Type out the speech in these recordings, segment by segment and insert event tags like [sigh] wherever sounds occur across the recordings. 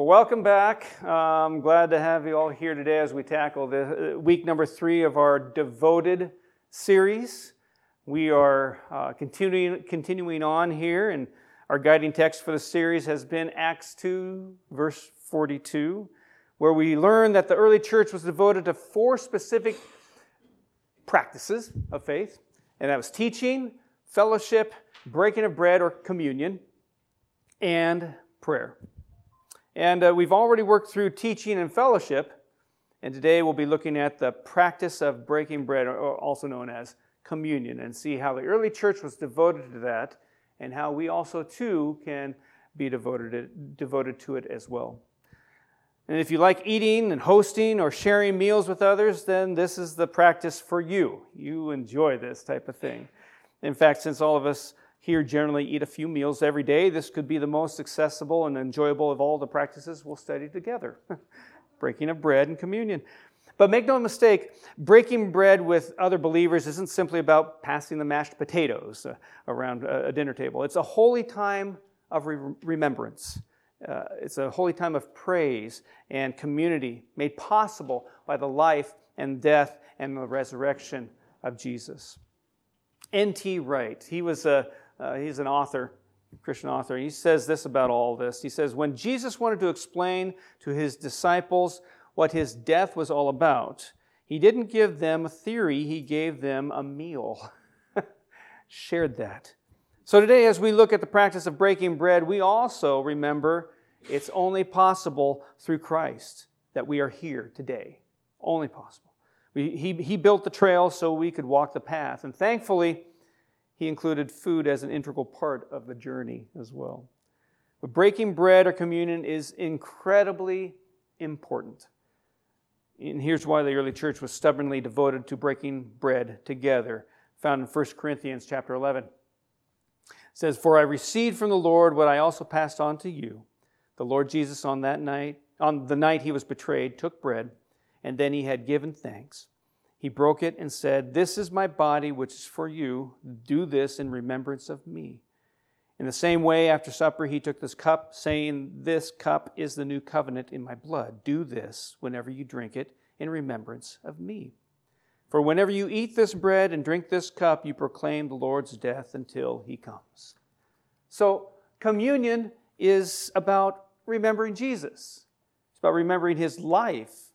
Well, welcome back. I'm glad to have you all here today as we tackle the uh, week number three of our devoted series. We are uh, continuing continuing on here, and our guiding text for the series has been Acts 2, verse 42, where we learn that the early church was devoted to four specific practices of faith, and that was teaching, fellowship, breaking of bread or communion, and prayer. And uh, we've already worked through teaching and fellowship, and today we'll be looking at the practice of breaking bread, also known as communion, and see how the early church was devoted to that, and how we also too can be devoted to, devoted to it as well. And if you like eating and hosting or sharing meals with others, then this is the practice for you. You enjoy this type of thing. In fact, since all of us here generally eat a few meals every day. This could be the most accessible and enjoyable of all the practices we'll study together [laughs] breaking of bread and communion. But make no mistake, breaking bread with other believers isn't simply about passing the mashed potatoes uh, around a dinner table. It's a holy time of re- remembrance. Uh, it's a holy time of praise and community made possible by the life and death and the resurrection of Jesus. N.T. Wright, he was a, uh, he's an author, Christian author. He says this about all this. He says, When Jesus wanted to explain to his disciples what his death was all about, he didn't give them a theory, he gave them a meal. [laughs] Shared that. So today, as we look at the practice of breaking bread, we also remember it's only possible through Christ that we are here today. Only possible. We, he, he built the trail so we could walk the path. And thankfully, he included food as an integral part of the journey as well. But breaking bread or communion is incredibly important. And here's why the early church was stubbornly devoted to breaking bread together, found in 1 Corinthians chapter 11. It says, For I received from the Lord what I also passed on to you. The Lord Jesus on that night, on the night he was betrayed, took bread, and then he had given thanks. He broke it and said, This is my body, which is for you. Do this in remembrance of me. In the same way, after supper, he took this cup, saying, This cup is the new covenant in my blood. Do this whenever you drink it in remembrance of me. For whenever you eat this bread and drink this cup, you proclaim the Lord's death until he comes. So, communion is about remembering Jesus, it's about remembering his life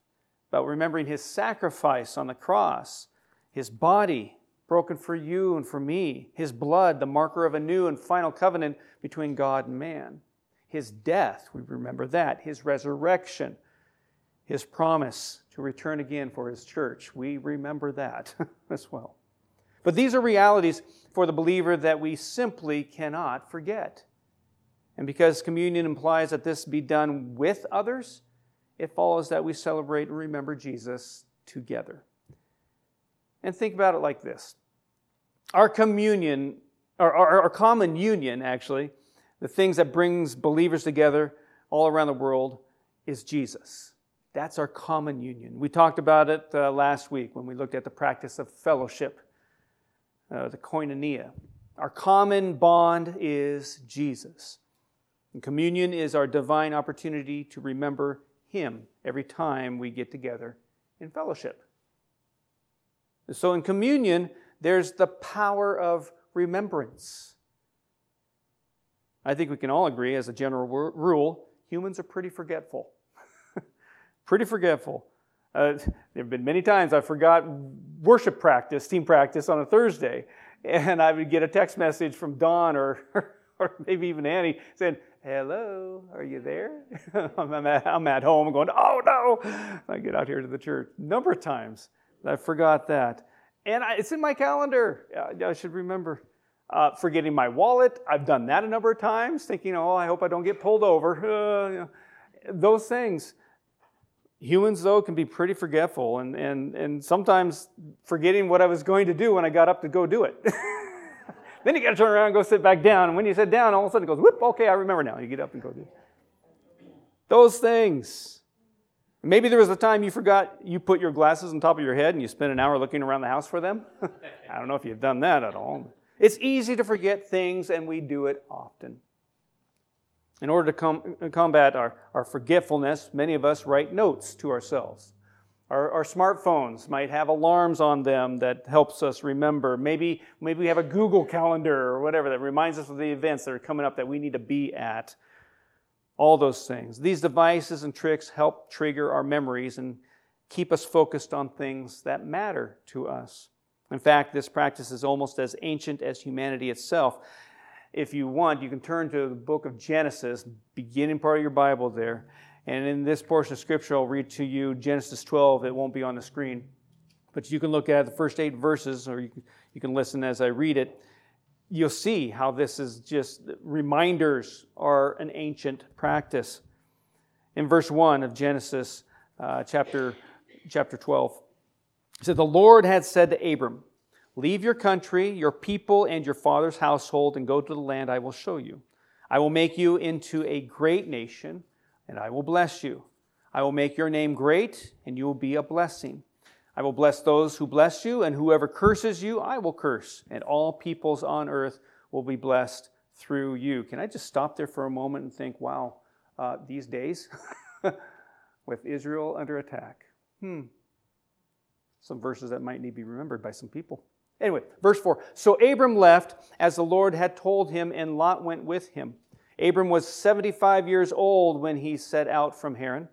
remembering his sacrifice on the cross, his body broken for you and for me, his blood, the marker of a new and final covenant between God and man, his death, we remember that, his resurrection, his promise to return again for his church, we remember that [laughs] as well. But these are realities for the believer that we simply cannot forget. And because communion implies that this be done with others, it follows that we celebrate and remember Jesus together. And think about it like this our communion, our, our, our, common union, actually, the things that brings believers together all around the world, is Jesus. That's our common union. We talked about it uh, last week when we looked at the practice of fellowship, uh, the koinonia. Our common bond is Jesus. And communion is our divine opportunity to remember him every time we get together in fellowship. So in communion, there's the power of remembrance. I think we can all agree, as a general rule, humans are pretty forgetful. [laughs] pretty forgetful. Uh, there have been many times I forgot worship practice, team practice on a Thursday, and I would get a text message from Don or, [laughs] or maybe even Annie saying, hello, are you there? [laughs] I'm, at, I'm at home going, oh no. I get out here to the church. Number of times I forgot that. And I, it's in my calendar. I should remember. Uh, forgetting my wallet. I've done that a number of times, thinking, oh, I hope I don't get pulled over. Uh, you know, those things. Humans, though, can be pretty forgetful and, and, and sometimes forgetting what I was going to do when I got up to go do it. [laughs] Then you got to turn around and go sit back down. And when you sit down, all of a sudden it goes, whoop, okay, I remember now. You get up and go do those things. Maybe there was a time you forgot you put your glasses on top of your head and you spent an hour looking around the house for them. [laughs] I don't know if you've done that at all. It's easy to forget things, and we do it often. In order to com- combat our, our forgetfulness, many of us write notes to ourselves. Our, our, smartphones might have alarms on them that helps us remember. Maybe, maybe we have a Google calendar or whatever that reminds us of the events that are coming up that we need to be at. All those things. These devices and tricks help trigger our memories and keep us focused on things that matter to us. In fact, this practice is almost as ancient as humanity itself. If you want, you can turn to the book of Genesis, beginning part of your Bible there. And in this portion of Scripture, I'll read to you Genesis 12. It won't be on the screen. But you can look at the first eight verses, or you can, listen as I read it. You'll see how this is just reminders are an ancient practice. In verse 1 of Genesis uh, chapter, chapter 12, it said, The Lord had said to Abram, Leave your country, your people, and your father's household, and go to the land I will show you. I will make you into a great nation and I will bless you. I will make your name great, and you will be a blessing. I will bless those who bless you, and whoever curses you, I will curse, and all peoples on earth will be blessed through you. Can I just stop there for a moment and think, wow, uh, these days, [laughs] with Israel under attack, hmm, some verses that might need to be remembered by some people. Anyway, verse 4 So Abram left as the Lord had told him, and Lot went with him. Abram was 75 years old when he set out from Haran.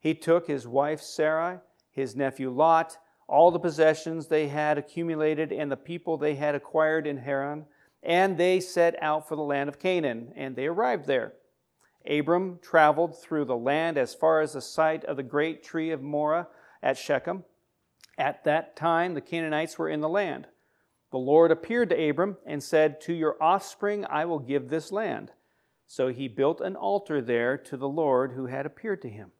He took his wife Sarai, his nephew Lot, all the possessions they had accumulated, and the people they had acquired in Haran, and they set out for the land of Canaan, and they arrived there. Abram traveled through the land as far as the site of the great tree of Moreh at Shechem. At that time, the Canaanites were in the land. The Lord appeared to Abram and said, To your offspring I will give this land. So he built an altar there to the Lord who had appeared to him.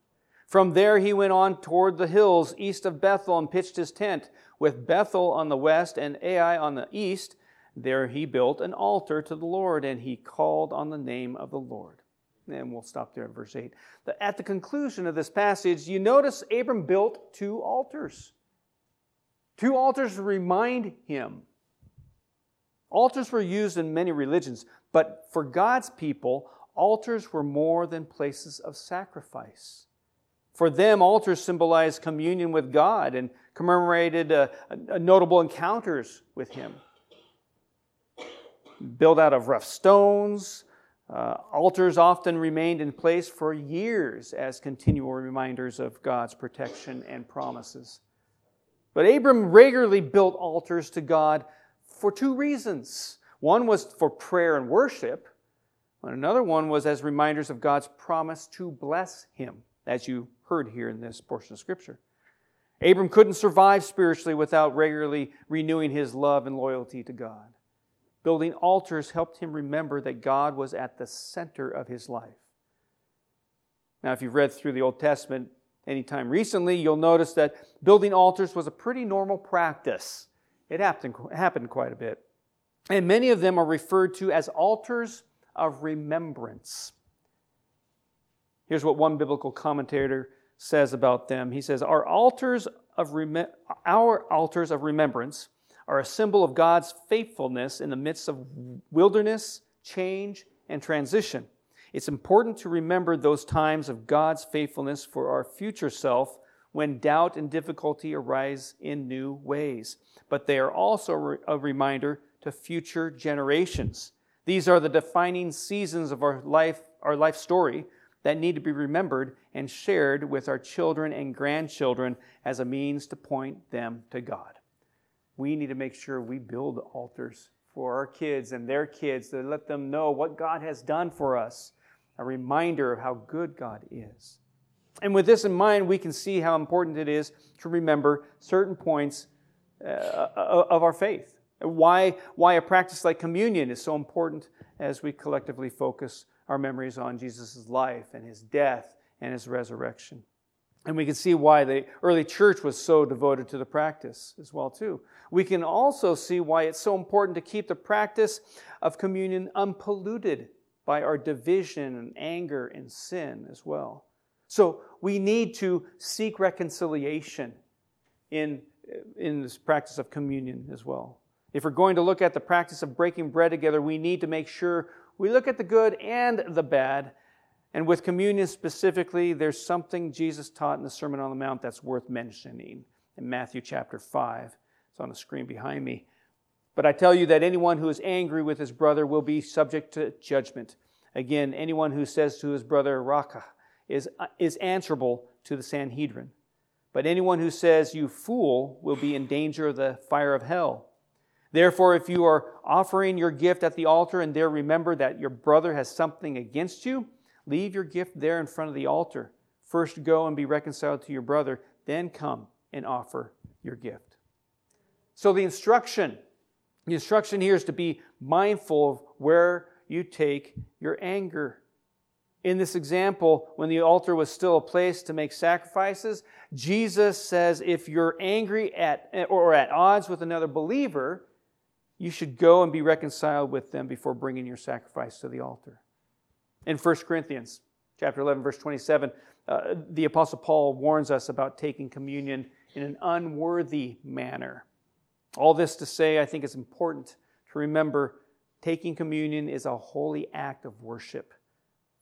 From there he went on toward the hills east of Bethel and pitched his tent, with Bethel on the west and Ai on the east. There he built an altar to the Lord, and he called on the name of the Lord. And we'll stop there at verse 8. At the conclusion of this passage, you notice Abram built two altars. Two altars remind him. Altars were used in many religions, but for God's people, altars were more than places of sacrifice. For them, altars symbolized communion with God and commemorated uh, notable encounters with Him. Built out of rough stones, uh, altars often remained in place for years as continual reminders of God's protection and promises. But Abram regularly built altars to God for two reasons. One was for prayer and worship, and another one was as reminders of God's promise to bless him, as you heard here in this portion of Scripture. Abram couldn't survive spiritually without regularly renewing his love and loyalty to God. Building altars helped him remember that God was at the center of his life. Now, if you've read through the Old Testament anytime recently, you'll notice that building altars was a pretty normal practice. It happened, happened quite a bit. And many of them are referred to as altars of remembrance. Here's what one biblical commentator says about them. He says, Our altars of, rem- our altars of remembrance are a symbol of God's faithfulness in the midst of wilderness, change, and transition. It's important to remember those times of God's faithfulness for our future self when doubt and difficulty arise in new ways. But they are also a reminder to future generations. These are the defining seasons of our life, our life story that need to be remembered and shared with our children and grandchildren as a means to point them to God. We need to make sure we build altars for our kids and their kids to let them know what God has done for us, a reminder of how good God is. And with this in mind, we can see how important it is to remember certain points uh, of our faith. Why, why a practice like communion is so important as we collectively focus our memories on Jesus' life and his death and his resurrection. And we can see why the early church was so devoted to the practice as well too. We can also see why it's so important to keep the practice of communion unpolluted by our division and anger and sin as well. So we need to seek reconciliation in, in this practice of communion as well. If we're going to look at the practice of breaking bread together, we need to make sure we look at the good and the bad And with communion specifically, there's something Jesus taught in the Sermon on the Mount that's worth mentioning in Matthew chapter 5. It's on the screen behind me. But I tell you that anyone who is angry with his brother will be subject to judgment. Again, anyone who says to his brother, Raca, is, is answerable to the Sanhedrin. But anyone who says, You fool, will be in danger of the fire of hell. Therefore, if you are offering your gift at the altar and there remember that your brother has something against you, Leave your gift there in front of the altar. First go and be reconciled to your brother, then come and offer your gift. So the instruction, the instruction here is to be mindful of where you take your anger. In this example, when the altar was still a place to make sacrifices, Jesus says if you're angry at or at odds with another believer, you should go and be reconciled with them before bringing your sacrifice to the altar. In 1 Corinthians chapter 11, verse 27, uh, the Apostle Paul warns us about taking communion in an unworthy manner. All this to say, I think it's important to remember taking communion is a holy act of worship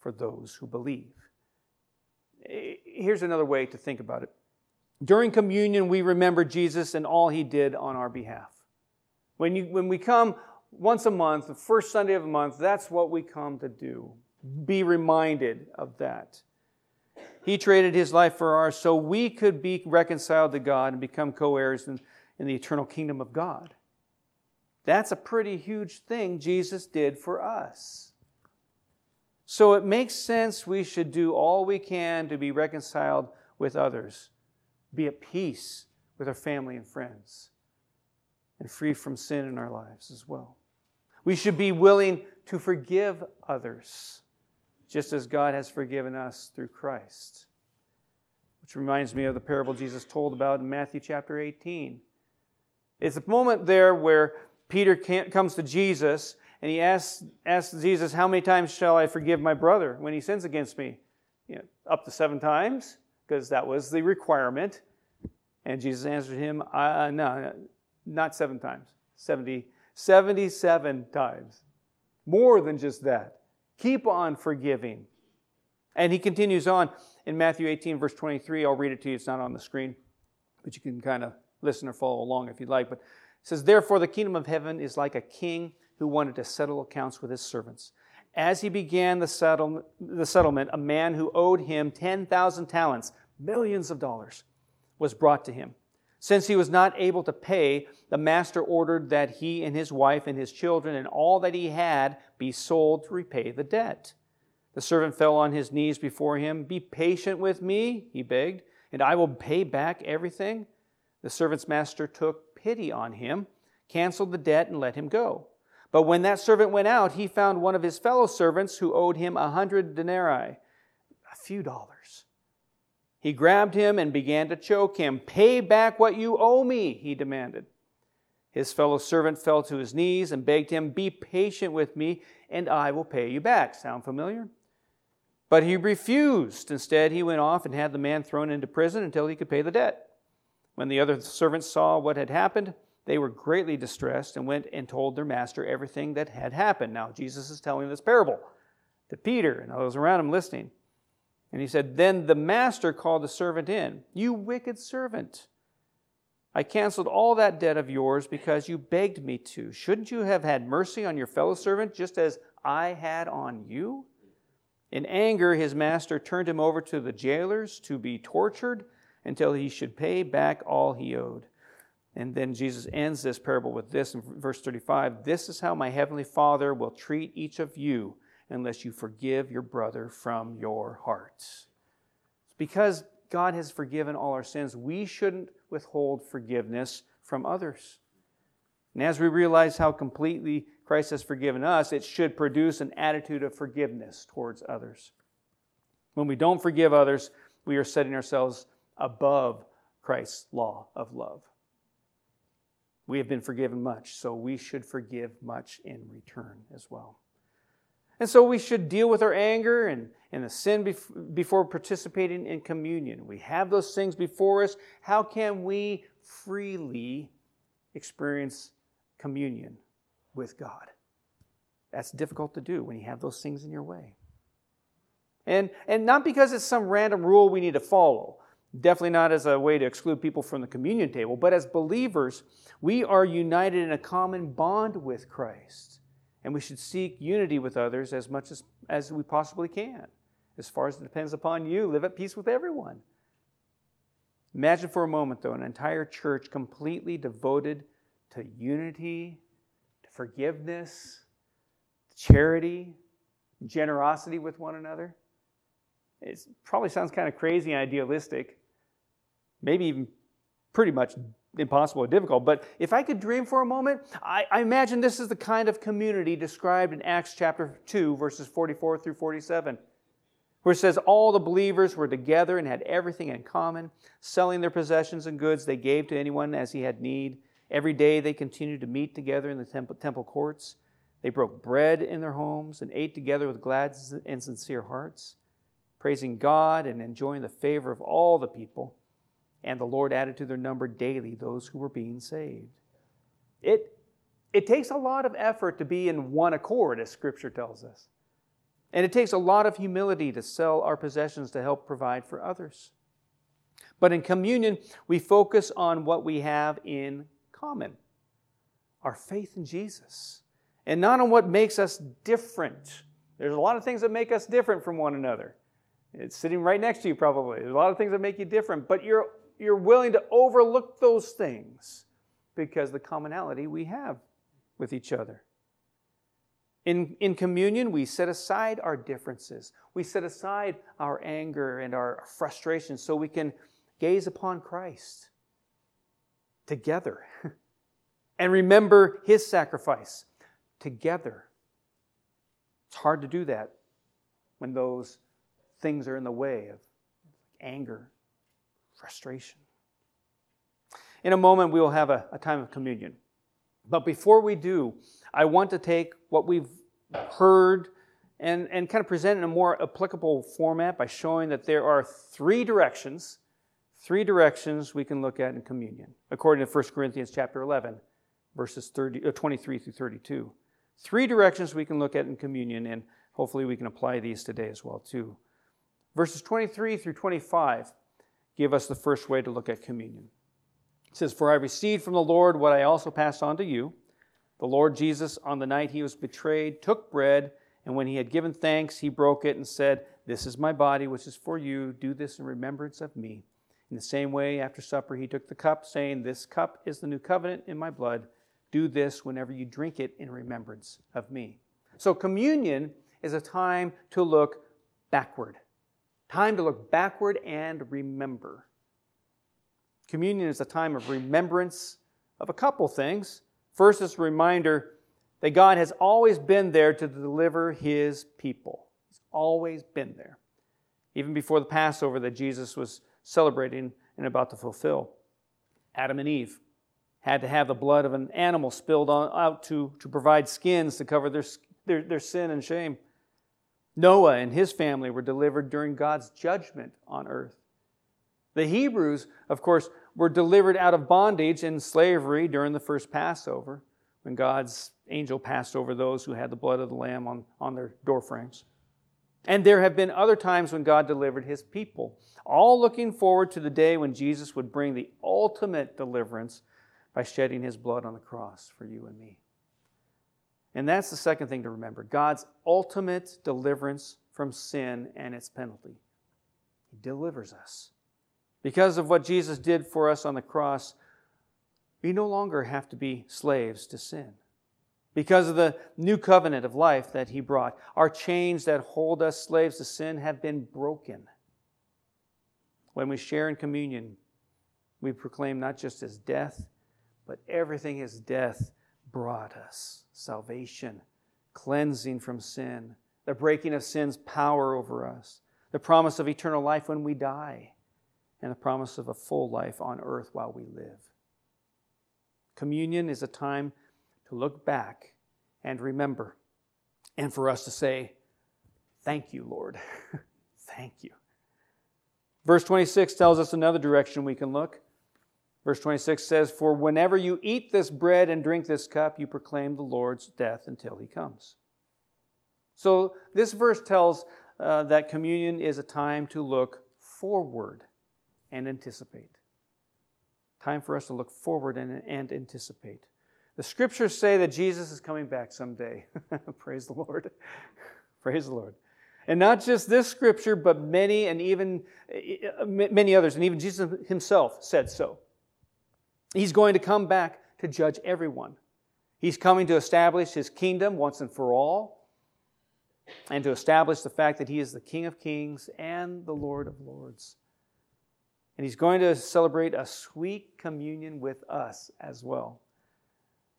for those who believe. Here's another way to think about it. During communion, we remember Jesus and all he did on our behalf. When, you, when we come once a month, the first Sunday of the month, that's what we come to do be reminded of that. He traded his life for ours so we could be reconciled to God and become co heirs in, in the eternal kingdom of God. That's a pretty huge thing Jesus did for us. So it makes sense we should do all we can to be reconciled with others, be at peace with our family and friends, and free from sin in our lives as well. We should be willing to forgive others just as God has forgiven us through Christ. Which reminds me of the parable Jesus told about in Matthew chapter 18. It's a moment there where Peter comes to Jesus and he asks, asks Jesus, How many times shall I forgive my brother when he sins against me? You know, up to seven times, because that was the requirement. And Jesus answered him, uh, No, not seven times, 70, 77 times. More than just that. Keep on forgiving. And he continues on in Matthew 18, verse 23. I'll read it to you. It's not on the screen, but you can kind of listen or follow along if you'd like. But it says, Therefore, the kingdom of heaven is like a king who wanted to settle accounts with his servants. As he began the, settle, the settlement, a man who owed him 10,000 talents, millions of dollars, was brought to him. Since he was not able to pay, the master ordered that he and his wife and his children and all that he had be sold to repay the debt. The servant fell on his knees before him. Be patient with me, he begged, and I will pay back everything. The servant's master took pity on him, canceled the debt, and let him go. But when that servant went out, he found one of his fellow servants who owed him a hundred denarii, a few dollars. He grabbed him and began to choke him. Pay back what you owe me, he demanded. His fellow servant fell to his knees and begged him, Be patient with me, and I will pay you back. Sound familiar? But he refused. Instead, he went off and had the man thrown into prison until he could pay the debt. When the other servants saw what had happened, they were greatly distressed and went and told their master everything that had happened. Now, Jesus is telling this parable to Peter and those around him listening. And he said, Then the master called the servant in. You wicked servant. I canceled all that debt of yours because you begged me to. Shouldn't you have had mercy on your fellow servant just as I had on you? In anger, his master turned him over to the jailers to be tortured until he should pay back all he owed. And then Jesus ends this parable with this in verse 35 This is how my heavenly Father will treat each of you unless you forgive your brother from your hearts. Because God has forgiven all our sins, we shouldn't withhold forgiveness from others. And as we realize how completely Christ has forgiven us, it should produce an attitude of forgiveness towards others. When we don't forgive others, we are setting ourselves above Christ's law of love. We have been forgiven much, so we should forgive much in return as well. And so we should deal with our anger and, and the sin bef- before participating in communion. We have those things before us. How can we freely experience communion with God? That's difficult to do when you have those things in your way. And, and not because it's some random rule we need to follow, definitely not as a way to exclude people from the communion table, but as believers, we are united in a common bond with Christ. And we should seek unity with others as much as, as we possibly can. As far as it depends upon you, live at peace with everyone. Imagine for a moment, though, an entire church completely devoted to unity, to forgiveness, charity, generosity with one another. It probably sounds kind of crazy and idealistic, maybe even pretty much impossible or difficult. But if I could dream for a moment, I, I, imagine this is the kind of community described in Acts chapter 2, verses 44 through 47, where it says, All the believers were together and had everything in common, selling their possessions and goods they gave to anyone as he had need. Every day they continued to meet together in the temple, temple courts. They broke bread in their homes and ate together with glad and sincere hearts, praising God and enjoying the favor of all the people. And the Lord added to their number daily those who were being saved. It, it takes a lot of effort to be in one accord, as Scripture tells us. And it takes a lot of humility to sell our possessions to help provide for others. But in communion, we focus on what we have in common our faith in Jesus and not on what makes us different. There's a lot of things that make us different from one another. It's sitting right next to you, probably. There's a lot of things that make you different, but you're, you're willing to overlook those things because the commonality we have with each other. In, in communion, we set aside our differences. We set aside our anger and our frustration so we can gaze upon Christ together [laughs] and remember his sacrifice together. It's hard to do that when those things are in the way of anger, frustration. In a moment, we will have a, a time of communion. But before we do, I want to take what we've heard and, and kind of present in a more applicable format by showing that there are three directions, three directions we can look at in communion, according to 1 Corinthians chapter 11, verses 30, uh, 23 through 32. Three directions we can look at in communion, and hopefully we can apply these today as well, too. Verses 23 through 25 give us the first way to look at communion. It says, For I received from the Lord what I also passed on to you. The Lord Jesus, on the night he was betrayed, took bread, and when he had given thanks, he broke it and said, This is my body, which is for you. Do this in remembrance of me. In the same way, after supper, he took the cup, saying, This cup is the new covenant in my blood. Do this whenever you drink it in remembrance of me. So, communion is a time to look backward, time to look backward and remember. Communion is a time of remembrance of a couple things. First, it's a reminder that God has always been there to deliver his people. He's always been there. Even before the Passover that Jesus was celebrating and about to fulfill. Adam and Eve had to have the blood of an animal spilled on, out to, to provide skins to cover their, their, their sin and shame. Noah and his family were delivered during God's judgment on earth. The Hebrews, of course, were delivered out of bondage and slavery during the first Passover, when God's angel passed over those who had the blood of the Lamb on, on their doorframes. And there have been other times when God delivered his people, all looking forward to the day when Jesus would bring the ultimate deliverance by shedding his blood on the cross for you and me. And that's the second thing to remember God's ultimate deliverance from sin and its penalty. He delivers us. Because of what Jesus did for us on the cross, we no longer have to be slaves to sin. Because of the new covenant of life that he brought, our chains that hold us slaves to sin have been broken. When we share in communion, we proclaim not just his death, but everything his death brought us salvation, cleansing from sin, the breaking of sin's power over us, the promise of eternal life when we die, and the promise of a full life on earth while we live. Communion is a time to look back and remember, and for us to say, Thank you, Lord. [laughs] Thank you. Verse 26 tells us another direction we can look. Verse 26 says, For whenever you eat this bread and drink this cup, you proclaim the Lord's death until he comes. So this verse tells uh, that communion is a time to look forward and anticipate. Time for us to look forward and, and anticipate. The scriptures say that Jesus is coming back someday. [laughs] Praise the Lord. [laughs] Praise the Lord. And not just this scripture, but many and even uh, many others, and even Jesus himself said so. He's going to come back to judge everyone. He's coming to establish his kingdom once and for all, and to establish the fact that he is the King of kings and the Lord of lords. And he's going to celebrate a sweet communion with us as well.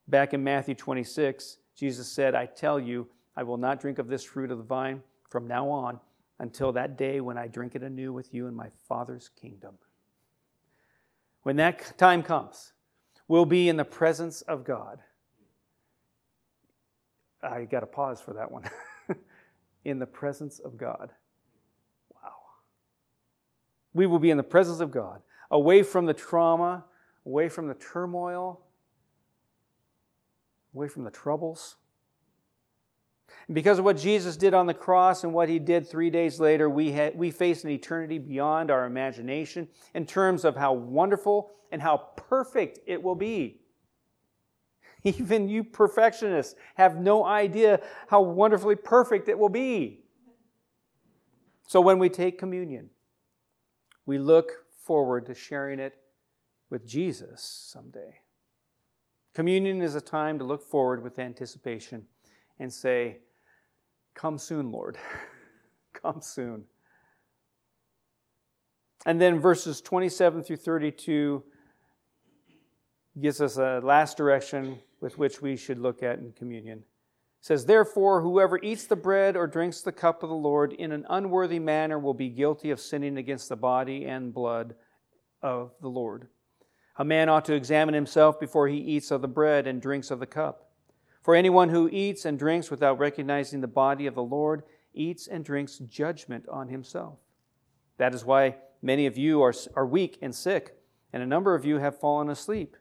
Back in Matthew 26, Jesus said, I tell you, I will not drink of this fruit of the vine from now on until that day when I drink it anew with you in my Father's kingdom. When that time comes, we'll be in the presence of God. I got to pause for that one. [laughs] in the presence of God. Wow. We will be in the presence of God, away from the trauma, away from the turmoil, away from the troubles. Because of what Jesus did on the cross and what he did three days later, we, we face an eternity beyond our imagination in terms of how wonderful and how perfect it will be. [laughs] Even you perfectionists have no idea how wonderfully perfect it will be. So when we take communion, we look forward to sharing it with Jesus someday. Communion is a time to look forward with anticipation and say, Come soon, Lord. [laughs] Come soon. And then verses 27 through 32 gives us a last direction with which we should look at in communion. It says, Therefore, whoever eats the bread or drinks the cup of the Lord in an unworthy manner will be guilty of sinning against the body and blood of the Lord. A man ought to examine himself before he eats of the bread and drinks of the cup. For anyone who eats and drinks without recognizing the body of the Lord eats and drinks judgment on himself. That is why many of you are, are weak and sick, and a number of you have fallen asleep.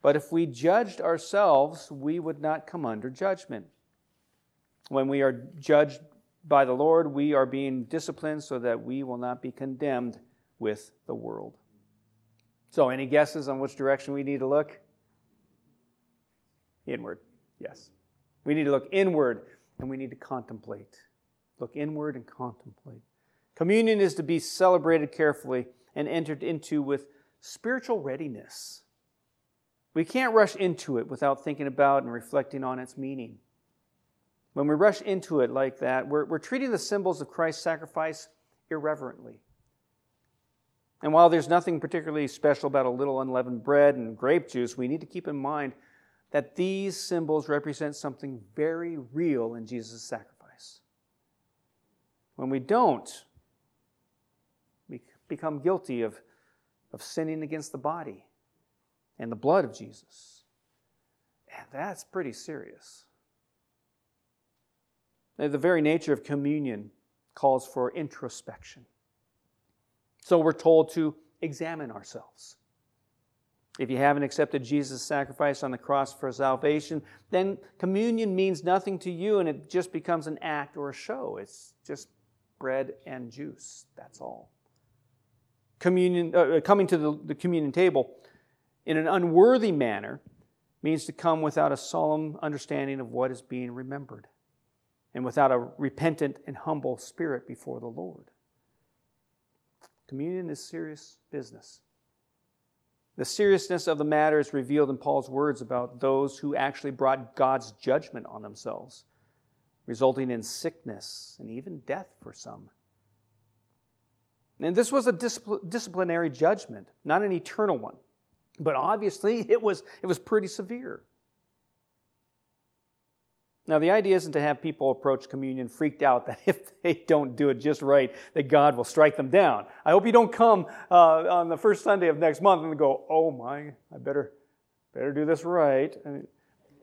But if we judged ourselves, we would not come under judgment. When we are judged by the Lord, we are being disciplined so that we will not be condemned with the world. So, any guesses on which direction we need to look? Inward, yes. We need to look inward and we need to contemplate. Look inward and contemplate. Communion is to be celebrated carefully and entered into with spiritual readiness. We can't rush into it without thinking about and reflecting on its meaning. When we rush into it like that, we're, we're treating the symbols of Christ's sacrifice irreverently. And while there's nothing particularly special about a little unleavened bread and grape juice, we need to keep in mind that these symbols represent something very real in Jesus' sacrifice. When we don't, we become guilty of, of sinning against the body and the blood of Jesus. And that's pretty serious. The very nature of communion calls for introspection. So we're told to examine ourselves. If you haven't accepted Jesus' sacrifice on the cross for salvation, then communion means nothing to you and it just becomes an act or a show. It's just bread and juice. That's all. Communion, uh, coming to the, the communion table in an unworthy manner means to come without a solemn understanding of what is being remembered and without a repentant and humble spirit before the Lord. Communion is serious business. The seriousness of the matter is revealed in Paul's words about those who actually brought God's judgment on themselves, resulting in sickness and even death for some. And this was a disciplinary judgment, not an eternal one. But obviously, [laughs] it was, it was pretty severe. Now, the idea isn't to have people approach communion freaked out that [laughs] if they don't do it just right, that God will strike them down. I hope you don't come uh, on the first Sunday of next month and go, "Oh my, I better better do this right." And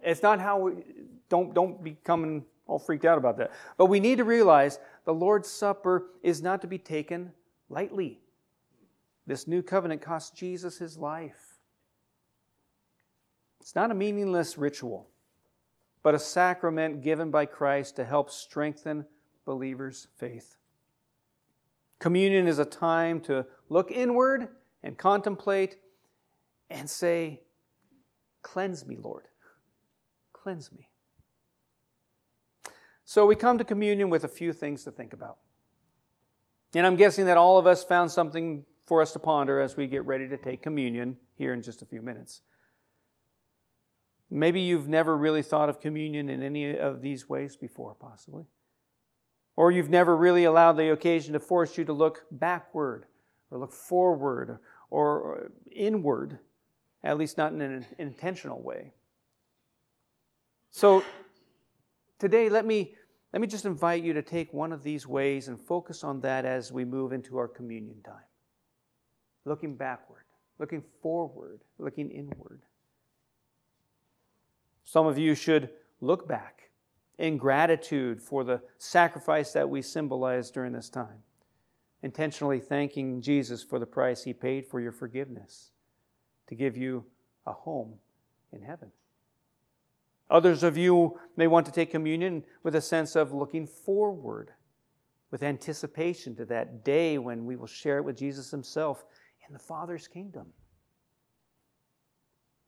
it's not how we don't don't be coming all freaked out about that. But we need to realize the Lord's Supper is not to be taken lightly. This new covenant cost Jesus his life. It's not a meaningless ritual but a sacrament given by Christ to help strengthen believers' faith. Communion is a time to look inward and contemplate and say, Cleanse me, Lord. Cleanse me. So we come to communion with a few things to think about. And I'm guessing that all of us found something for us to ponder as we get ready to take communion here in just a few minutes. Maybe you've never really thought of communion in any of these ways before, possibly. Or you've never really allowed the occasion to force you to look backward or look forward or inward, at least not in an intentional way. So today, let me, let me just invite you to take one of these ways and focus on that as we move into our communion time. Looking backward, looking forward, looking inward. Some of you should look back in gratitude for the sacrifice that we symbolize during this time, intentionally thanking Jesus for the price he paid for your forgiveness to give you a home in heaven. Others of you may want to take communion with a sense of looking forward, with anticipation to that day when we will share it with Jesus Himself in the Father's kingdom.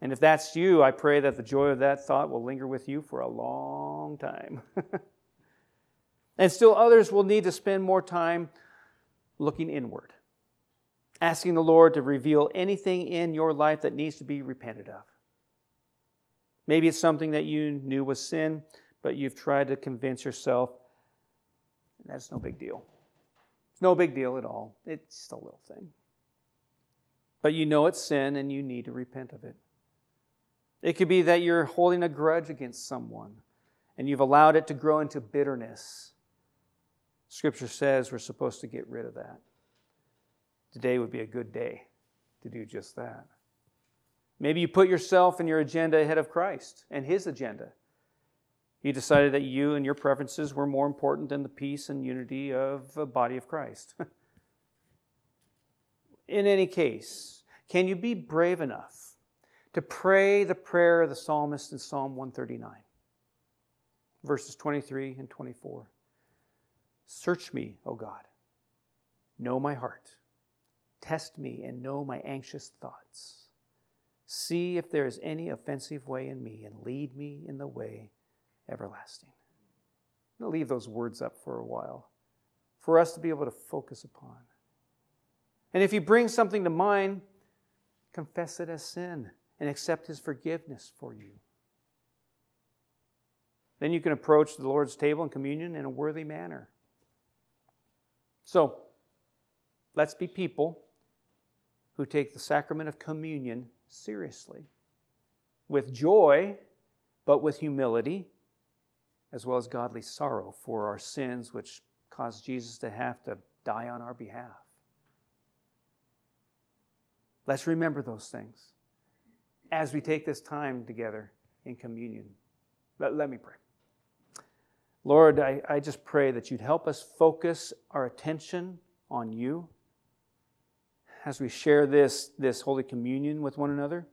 And if that's you, I pray that the joy of that thought will linger with you for a long time. [laughs] and still, others will need to spend more time looking inward, asking the Lord to reveal anything in your life that needs to be repented of. Maybe it's something that you knew was sin, but you've tried to convince yourself that's no big deal. It's no big deal at all. It's just a little thing. But you know it's sin and you need to repent of it. It could be that you're holding a grudge against someone and you've allowed it to grow into bitterness. Scripture says we're supposed to get rid of that. Today would be a good day to do just that. Maybe you put yourself and your agenda ahead of Christ and His agenda. You decided that you and your preferences were more important than the peace and unity of the body of Christ. [laughs] In any case, can you be brave enough to pray the prayer of the psalmist in Psalm 139, verses 23 and 24. Search me, O God. Know my heart. Test me and know my anxious thoughts. See if there is any offensive way in me and lead me in the way everlasting. I'm going to leave those words up for a while for us to be able to focus upon. And if you bring something to mind, confess it as sin and accept His forgiveness for you. Then you can approach the Lord's table and communion in a worthy manner. So, let's be people who take the sacrament of communion seriously, with joy, but with humility, as well as godly sorrow for our sins, which caused Jesus to have to die on our behalf. Let's remember those things as we take this time together in communion. Let, let me pray. Lord, I, I just pray that you'd help us focus our attention on you as we share this, this Holy Communion with one another.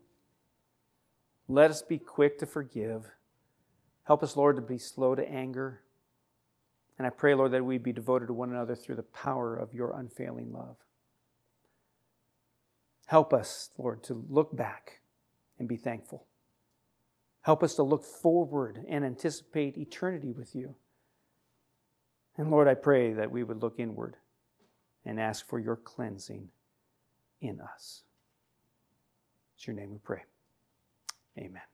Let us be quick to forgive. Help us, Lord, to be slow to anger. And I pray, Lord, that we be devoted to one another through the power of your unfailing love. Help us, Lord, to look back and be thankful. Help us to look forward and anticipate eternity with you. And Lord, I pray that we would look inward and ask for your cleansing in us. It's your name we pray. Amen.